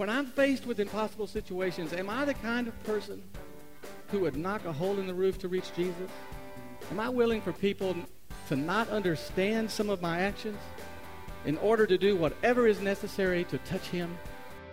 When I'm faced with impossible situations, am I the kind of person who would knock a hole in the roof to reach Jesus? Am I willing for people to not understand some of my actions in order to do whatever is necessary to touch Him?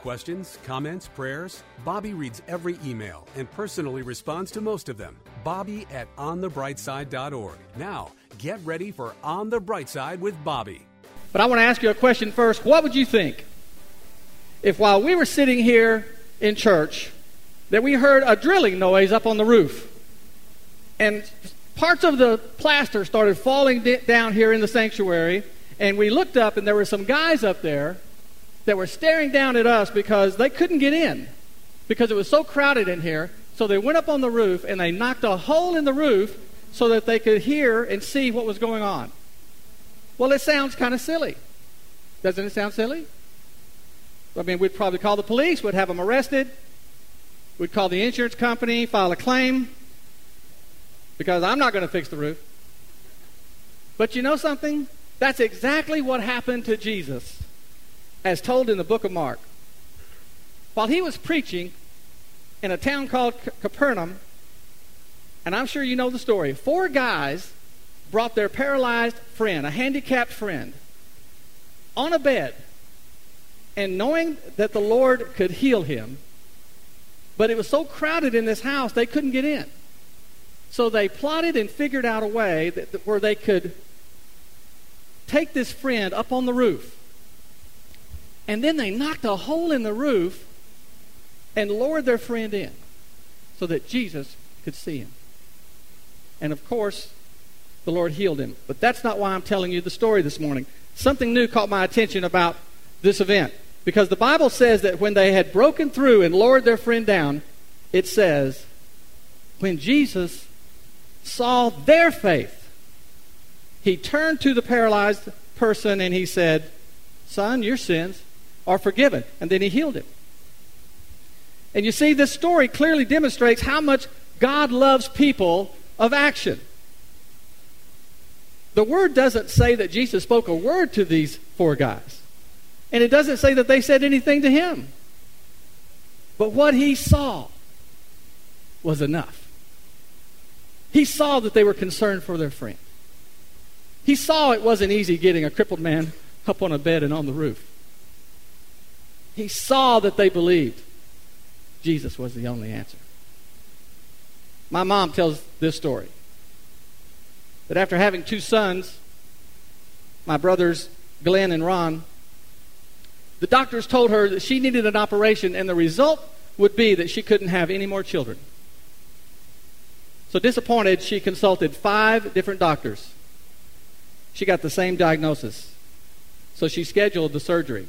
Questions, comments, prayers? Bobby reads every email and personally responds to most of them. Bobby at onthebrightside.org. Now, get ready for On the Bright Side with Bobby. But I want to ask you a question first. What would you think if while we were sitting here in church that we heard a drilling noise up on the roof and parts of the plaster started falling down here in the sanctuary and we looked up and there were some guys up there that were staring down at us because they couldn't get in because it was so crowded in here. So they went up on the roof and they knocked a hole in the roof so that they could hear and see what was going on. Well, it sounds kind of silly. Doesn't it sound silly? I mean, we'd probably call the police, we'd have them arrested, we'd call the insurance company, file a claim, because I'm not going to fix the roof. But you know something? That's exactly what happened to Jesus as told in the book of Mark. While he was preaching in a town called Capernaum, and I'm sure you know the story, four guys brought their paralyzed friend, a handicapped friend, on a bed, and knowing that the Lord could heal him, but it was so crowded in this house they couldn't get in. So they plotted and figured out a way that, that, where they could take this friend up on the roof and then they knocked a hole in the roof and lowered their friend in so that Jesus could see him. And of course, the Lord healed him. But that's not why I'm telling you the story this morning. Something new caught my attention about this event. Because the Bible says that when they had broken through and lowered their friend down, it says, when Jesus saw their faith, he turned to the paralyzed person and he said, Son, your sins are forgiven. And then he healed him. And you see, this story clearly demonstrates how much God loves people of action. The word doesn't say that Jesus spoke a word to these four guys. And it doesn't say that they said anything to him. But what he saw was enough. He saw that they were concerned for their friend. He saw it wasn't easy getting a crippled man up on a bed and on the roof. He saw that they believed Jesus was the only answer. My mom tells this story that after having two sons, my brothers Glenn and Ron, the doctors told her that she needed an operation and the result would be that she couldn't have any more children. So disappointed, she consulted five different doctors. She got the same diagnosis. So she scheduled the surgery.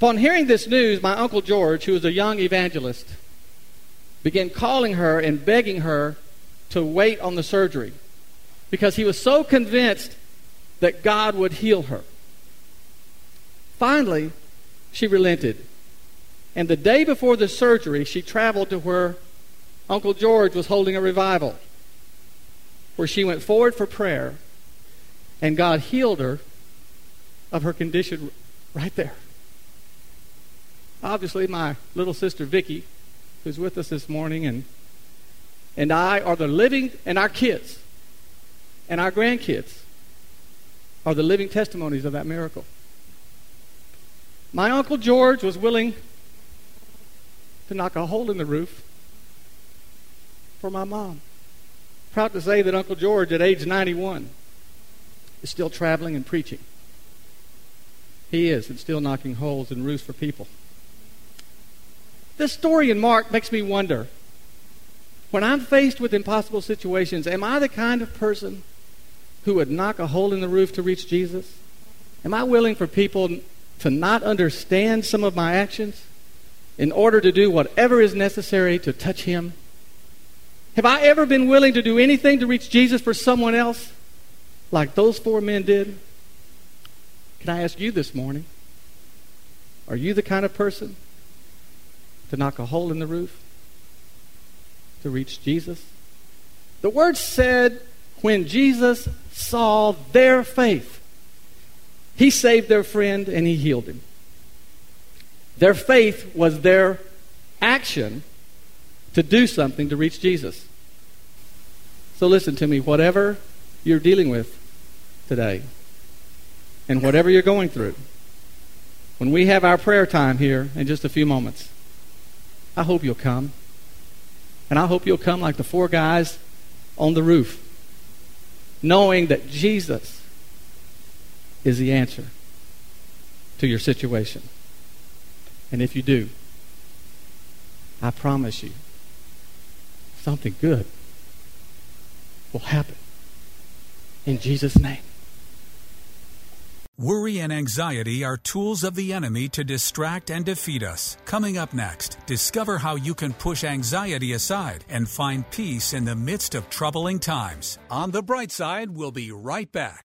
Upon hearing this news, my Uncle George, who was a young evangelist, began calling her and begging her to wait on the surgery because he was so convinced that God would heal her. Finally, she relented. And the day before the surgery, she traveled to where Uncle George was holding a revival, where she went forward for prayer, and God healed her of her condition right there. Obviously, my little sister Vicky, who's with us this morning, and and I are the living, and our kids and our grandkids are the living testimonies of that miracle. My Uncle George was willing to knock a hole in the roof for my mom. Proud to say that Uncle George, at age 91, is still traveling and preaching. He is, and still knocking holes in roofs for people. This story in Mark makes me wonder when I'm faced with impossible situations, am I the kind of person who would knock a hole in the roof to reach Jesus? Am I willing for people to not understand some of my actions in order to do whatever is necessary to touch Him? Have I ever been willing to do anything to reach Jesus for someone else like those four men did, can I ask you this morning? Are you the kind of person to knock a hole in the roof to reach Jesus? The word said when Jesus saw their faith, he saved their friend and he healed him. Their faith was their action to do something to reach Jesus. So listen to me, whatever you're dealing with today, and whatever you're going through, when we have our prayer time here in just a few moments, I hope you'll come. And I hope you'll come like the four guys on the roof, knowing that Jesus is the answer to your situation. And if you do, I promise you, something good will happen. In Jesus' name. Worry and anxiety are tools of the enemy to distract and defeat us. Coming up next, discover how you can push anxiety aside and find peace in the midst of troubling times. On the bright side, we'll be right back.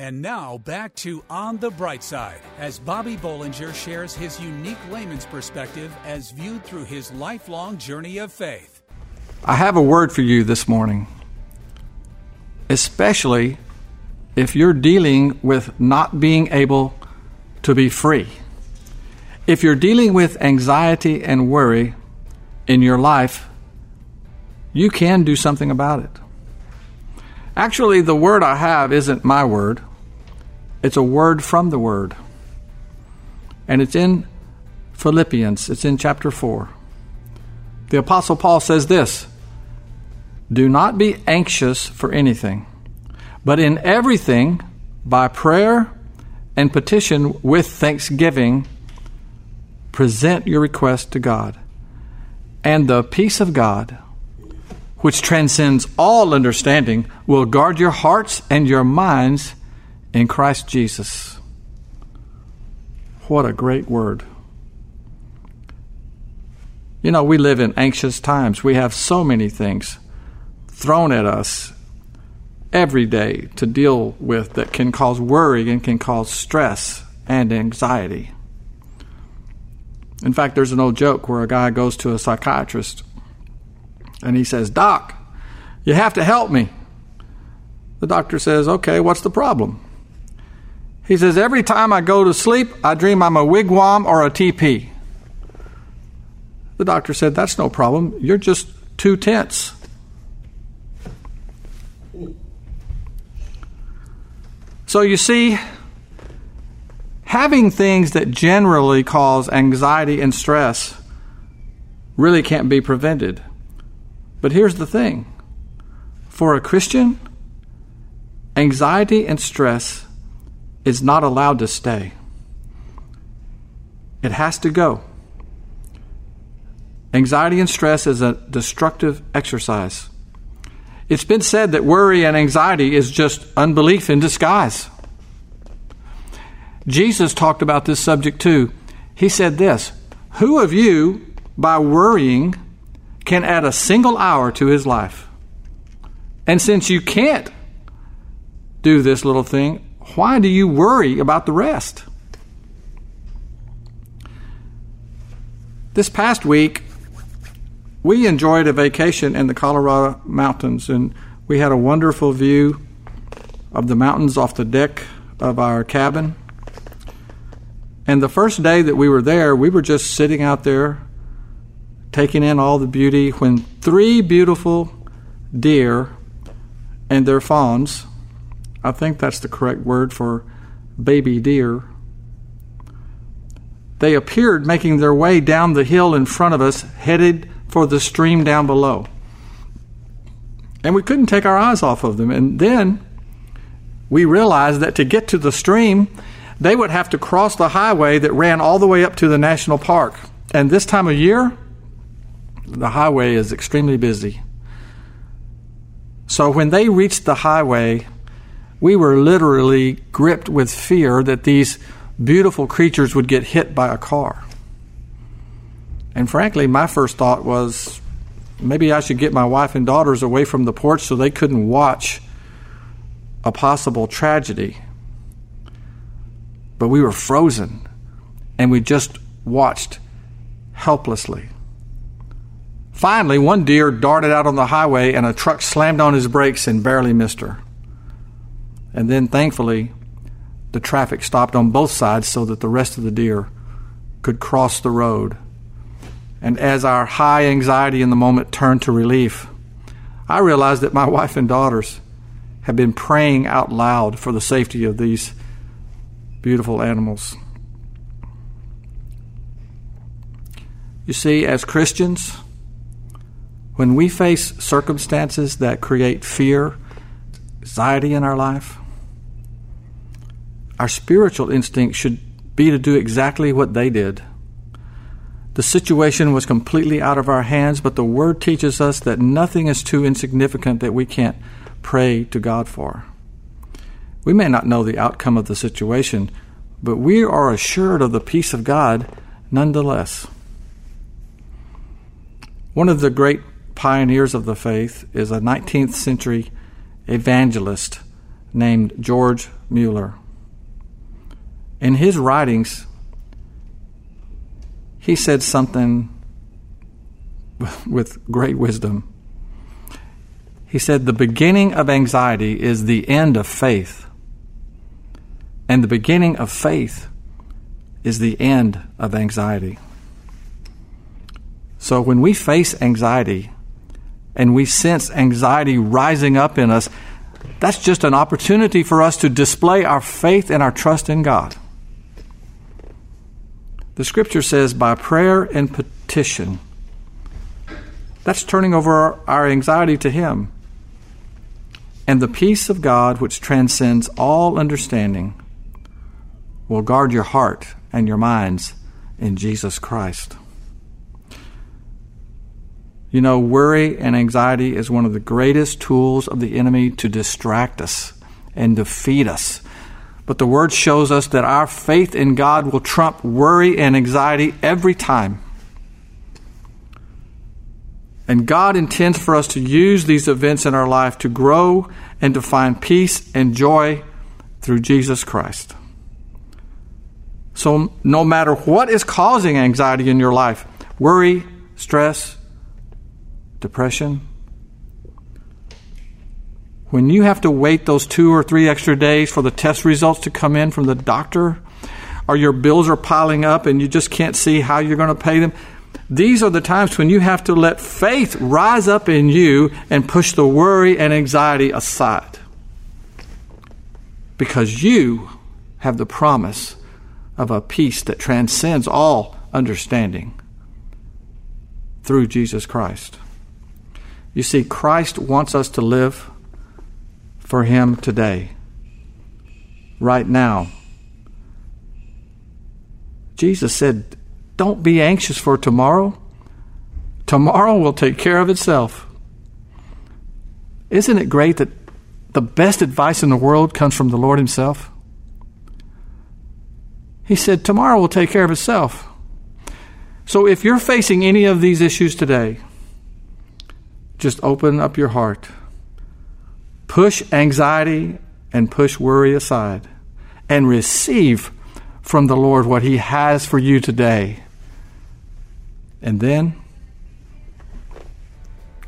And now back to On the Bright Side as Bobby Bollinger shares his unique layman's perspective as viewed through his lifelong journey of faith. I have a word for you this morning, especially if you're dealing with not being able to be free. If you're dealing with anxiety and worry in your life, you can do something about it. Actually, the word I have isn't my word. It's a word from the Word. And it's in Philippians, it's in chapter 4. The Apostle Paul says this Do not be anxious for anything, but in everything, by prayer and petition with thanksgiving, present your request to God. And the peace of God, which transcends all understanding, will guard your hearts and your minds in Christ Jesus. What a great word. You know, we live in anxious times. We have so many things thrown at us every day to deal with that can cause worry and can cause stress and anxiety. In fact, there's an old joke where a guy goes to a psychiatrist and he says, Doc, you have to help me. The doctor says, Okay, what's the problem? He says, Every time I go to sleep, I dream I'm a wigwam or a teepee. The doctor said, That's no problem. You're just too tense. So you see, having things that generally cause anxiety and stress really can't be prevented. But here's the thing for a Christian, anxiety and stress is not allowed to stay. It has to go. Anxiety and stress is a destructive exercise. It's been said that worry and anxiety is just unbelief in disguise. Jesus talked about this subject too. He said this Who of you, by worrying, can add a single hour to his life? And since you can't do this little thing, why do you worry about the rest? This past week, we enjoyed a vacation in the Colorado mountains, and we had a wonderful view of the mountains off the deck of our cabin. And the first day that we were there, we were just sitting out there taking in all the beauty when three beautiful deer and their fawns, I think that's the correct word for baby deer, they appeared making their way down the hill in front of us, headed for the stream down below. And we couldn't take our eyes off of them. And then we realized that to get to the stream, they would have to cross the highway that ran all the way up to the national park. And this time of year, the highway is extremely busy. So when they reached the highway, we were literally gripped with fear that these beautiful creatures would get hit by a car. And frankly, my first thought was maybe I should get my wife and daughters away from the porch so they couldn't watch a possible tragedy. But we were frozen and we just watched helplessly. Finally, one deer darted out on the highway and a truck slammed on his brakes and barely missed her. And then, thankfully, the traffic stopped on both sides so that the rest of the deer could cross the road. And as our high anxiety in the moment turned to relief, I realized that my wife and daughters had been praying out loud for the safety of these beautiful animals. You see, as Christians, when we face circumstances that create fear, anxiety in our life, our spiritual instinct should be to do exactly what they did. The situation was completely out of our hands, but the Word teaches us that nothing is too insignificant that we can't pray to God for. We may not know the outcome of the situation, but we are assured of the peace of God nonetheless. One of the great pioneers of the faith is a 19th century evangelist named George Mueller. In his writings, he said something with great wisdom. He said, The beginning of anxiety is the end of faith, and the beginning of faith is the end of anxiety. So when we face anxiety and we sense anxiety rising up in us, that's just an opportunity for us to display our faith and our trust in God. The scripture says, by prayer and petition. That's turning over our anxiety to Him. And the peace of God, which transcends all understanding, will guard your heart and your minds in Jesus Christ. You know, worry and anxiety is one of the greatest tools of the enemy to distract us and defeat us but the Word shows us that our faith in God will trump worry and anxiety every time. And God intends for us to use these events in our life to grow and to find peace and joy through Jesus Christ. So, no matter what is causing anxiety in your life worry, stress, depression, when you have to wait those two or three extra days for the test results to come in from the doctor, or your bills are piling up and you just can't see how you're going to pay them, these are the times when you have to let faith rise up in you and push the worry and anxiety aside. Because you have the promise of a peace that transcends all understanding through Jesus Christ. You see, Christ wants us to live for him today, right now. Jesus said, Don't be anxious for tomorrow. Tomorrow will take care of itself. Isn't it great that the best advice in the world comes from the Lord Himself? He said, Tomorrow will take care of itself. So if you're facing any of these issues today, just open up your heart Push anxiety and push worry aside and receive from the Lord what He has for you today. And then,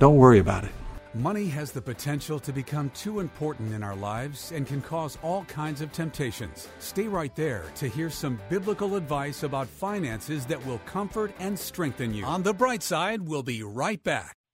don't worry about it. Money has the potential to become too important in our lives and can cause all kinds of temptations. Stay right there to hear some biblical advice about finances that will comfort and strengthen you. On the bright side, we'll be right back.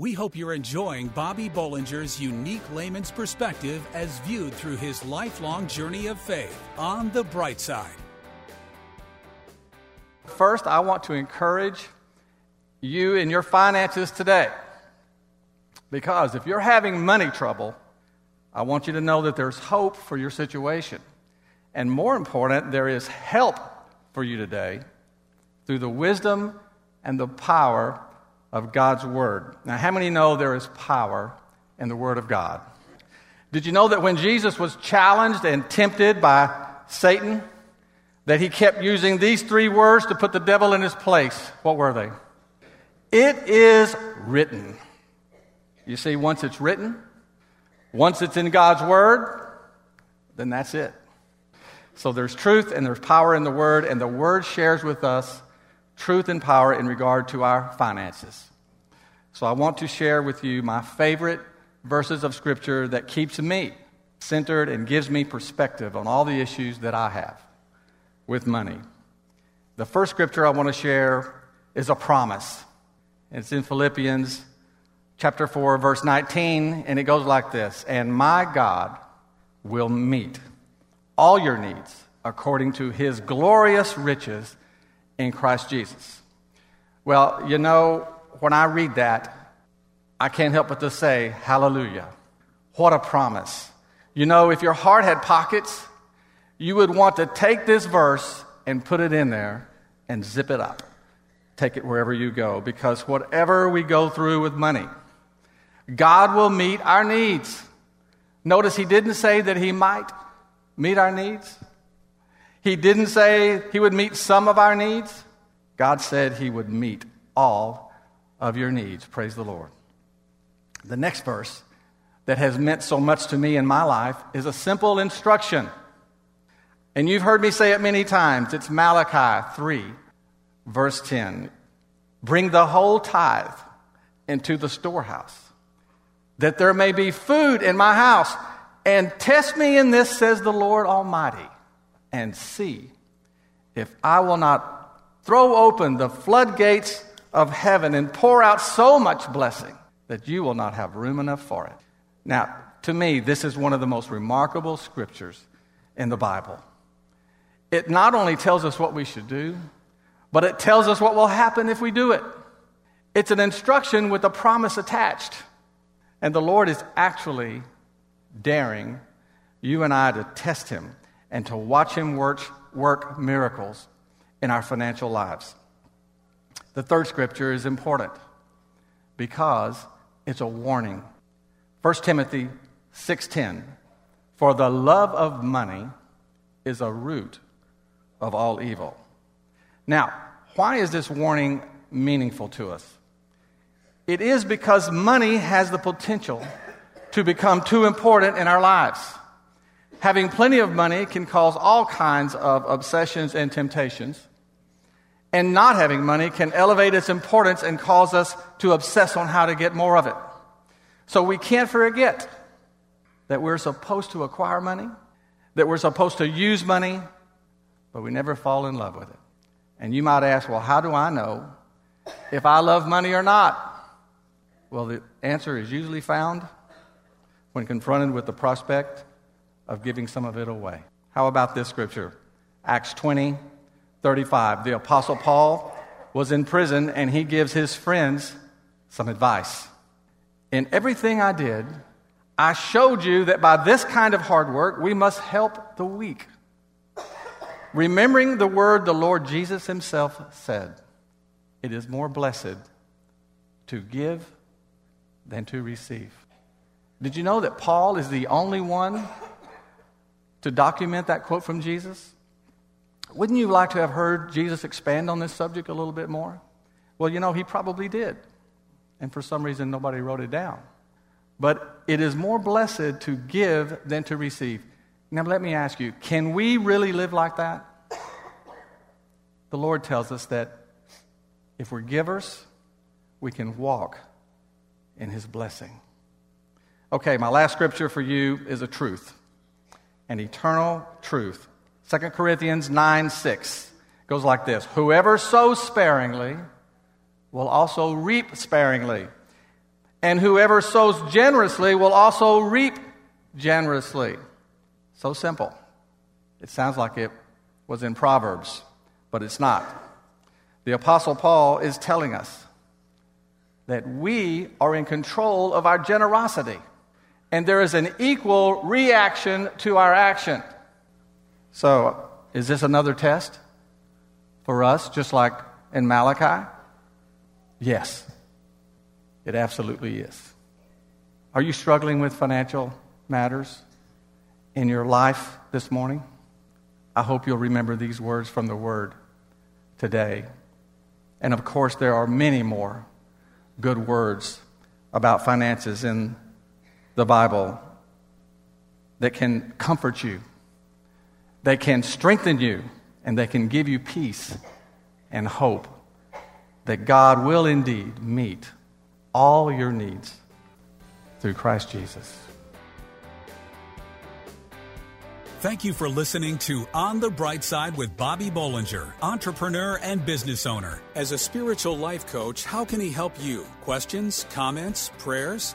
We hope you're enjoying Bobby Bollinger's unique layman's perspective as viewed through his lifelong journey of faith on the bright side. First, I want to encourage you in your finances today. Because if you're having money trouble, I want you to know that there's hope for your situation. And more important, there is help for you today through the wisdom and the power of God's Word. Now, how many know there is power in the Word of God? Did you know that when Jesus was challenged and tempted by Satan, that he kept using these three words to put the devil in his place? What were they? It is written. You see, once it's written, once it's in God's Word, then that's it. So there's truth and there's power in the Word, and the Word shares with us truth and power in regard to our finances. So I want to share with you my favorite verses of Scripture that keeps me centered and gives me perspective on all the issues that I have with money. The first scripture I want to share is a promise. It's in Philippians chapter 4, verse 19, and it goes like this And my God will meet all your needs according to his glorious riches in Christ Jesus. Well, you know, when I read that, I can't help but to say, Hallelujah. What a promise. You know, if your heart had pockets, you would want to take this verse and put it in there and zip it up. Take it wherever you go, because whatever we go through with money, God will meet our needs. Notice he didn't say that he might meet our needs. He didn't say he would meet some of our needs. God said he would meet all of your needs. Praise the Lord. The next verse that has meant so much to me in my life is a simple instruction. And you've heard me say it many times. It's Malachi 3, verse 10. Bring the whole tithe into the storehouse, that there may be food in my house. And test me in this, says the Lord Almighty, and see if I will not throw open the floodgates of heaven and pour out so much blessing that you will not have room enough for it. Now, to me, this is one of the most remarkable scriptures in the Bible. It not only tells us what we should do, but it tells us what will happen if we do it. It's an instruction with a promise attached. And the Lord is actually daring you and I to test Him and to watch Him work, work miracles in our financial lives. The third scripture is important because it's a warning. 1 Timothy 6:10 For the love of money is a root of all evil. Now, why is this warning meaningful to us? It is because money has the potential to become too important in our lives. Having plenty of money can cause all kinds of obsessions and temptations. And not having money can elevate its importance and cause us to obsess on how to get more of it. So we can't forget that we're supposed to acquire money, that we're supposed to use money, but we never fall in love with it. And you might ask, well, how do I know if I love money or not? Well, the answer is usually found when confronted with the prospect of giving some of it away. How about this scripture? Acts 20, 35. The Apostle Paul was in prison and he gives his friends some advice. In everything I did, I showed you that by this kind of hard work, we must help the weak. Remembering the word the Lord Jesus himself said, it is more blessed to give than to receive. Did you know that Paul is the only one to document that quote from Jesus? Wouldn't you like to have heard Jesus expand on this subject a little bit more? Well, you know, he probably did. And for some reason, nobody wrote it down. But it is more blessed to give than to receive. Now, let me ask you can we really live like that? The Lord tells us that if we're givers, we can walk in His blessing. Okay, my last scripture for you is a truth, an eternal truth. 2 Corinthians 9 6 goes like this Whoever sows sparingly will also reap sparingly, and whoever sows generously will also reap generously. So simple. It sounds like it was in Proverbs, but it's not. The Apostle Paul is telling us that we are in control of our generosity, and there is an equal reaction to our action. So, is this another test for us, just like in Malachi? Yes, it absolutely is. Are you struggling with financial matters in your life this morning? I hope you'll remember these words from the Word today. And of course, there are many more good words about finances in the Bible that can comfort you they can strengthen you and they can give you peace and hope that God will indeed meet all your needs through Christ Jesus. Thank you for listening to On the Bright Side with Bobby Bollinger, entrepreneur and business owner. As a spiritual life coach, how can he help you? Questions, comments, prayers?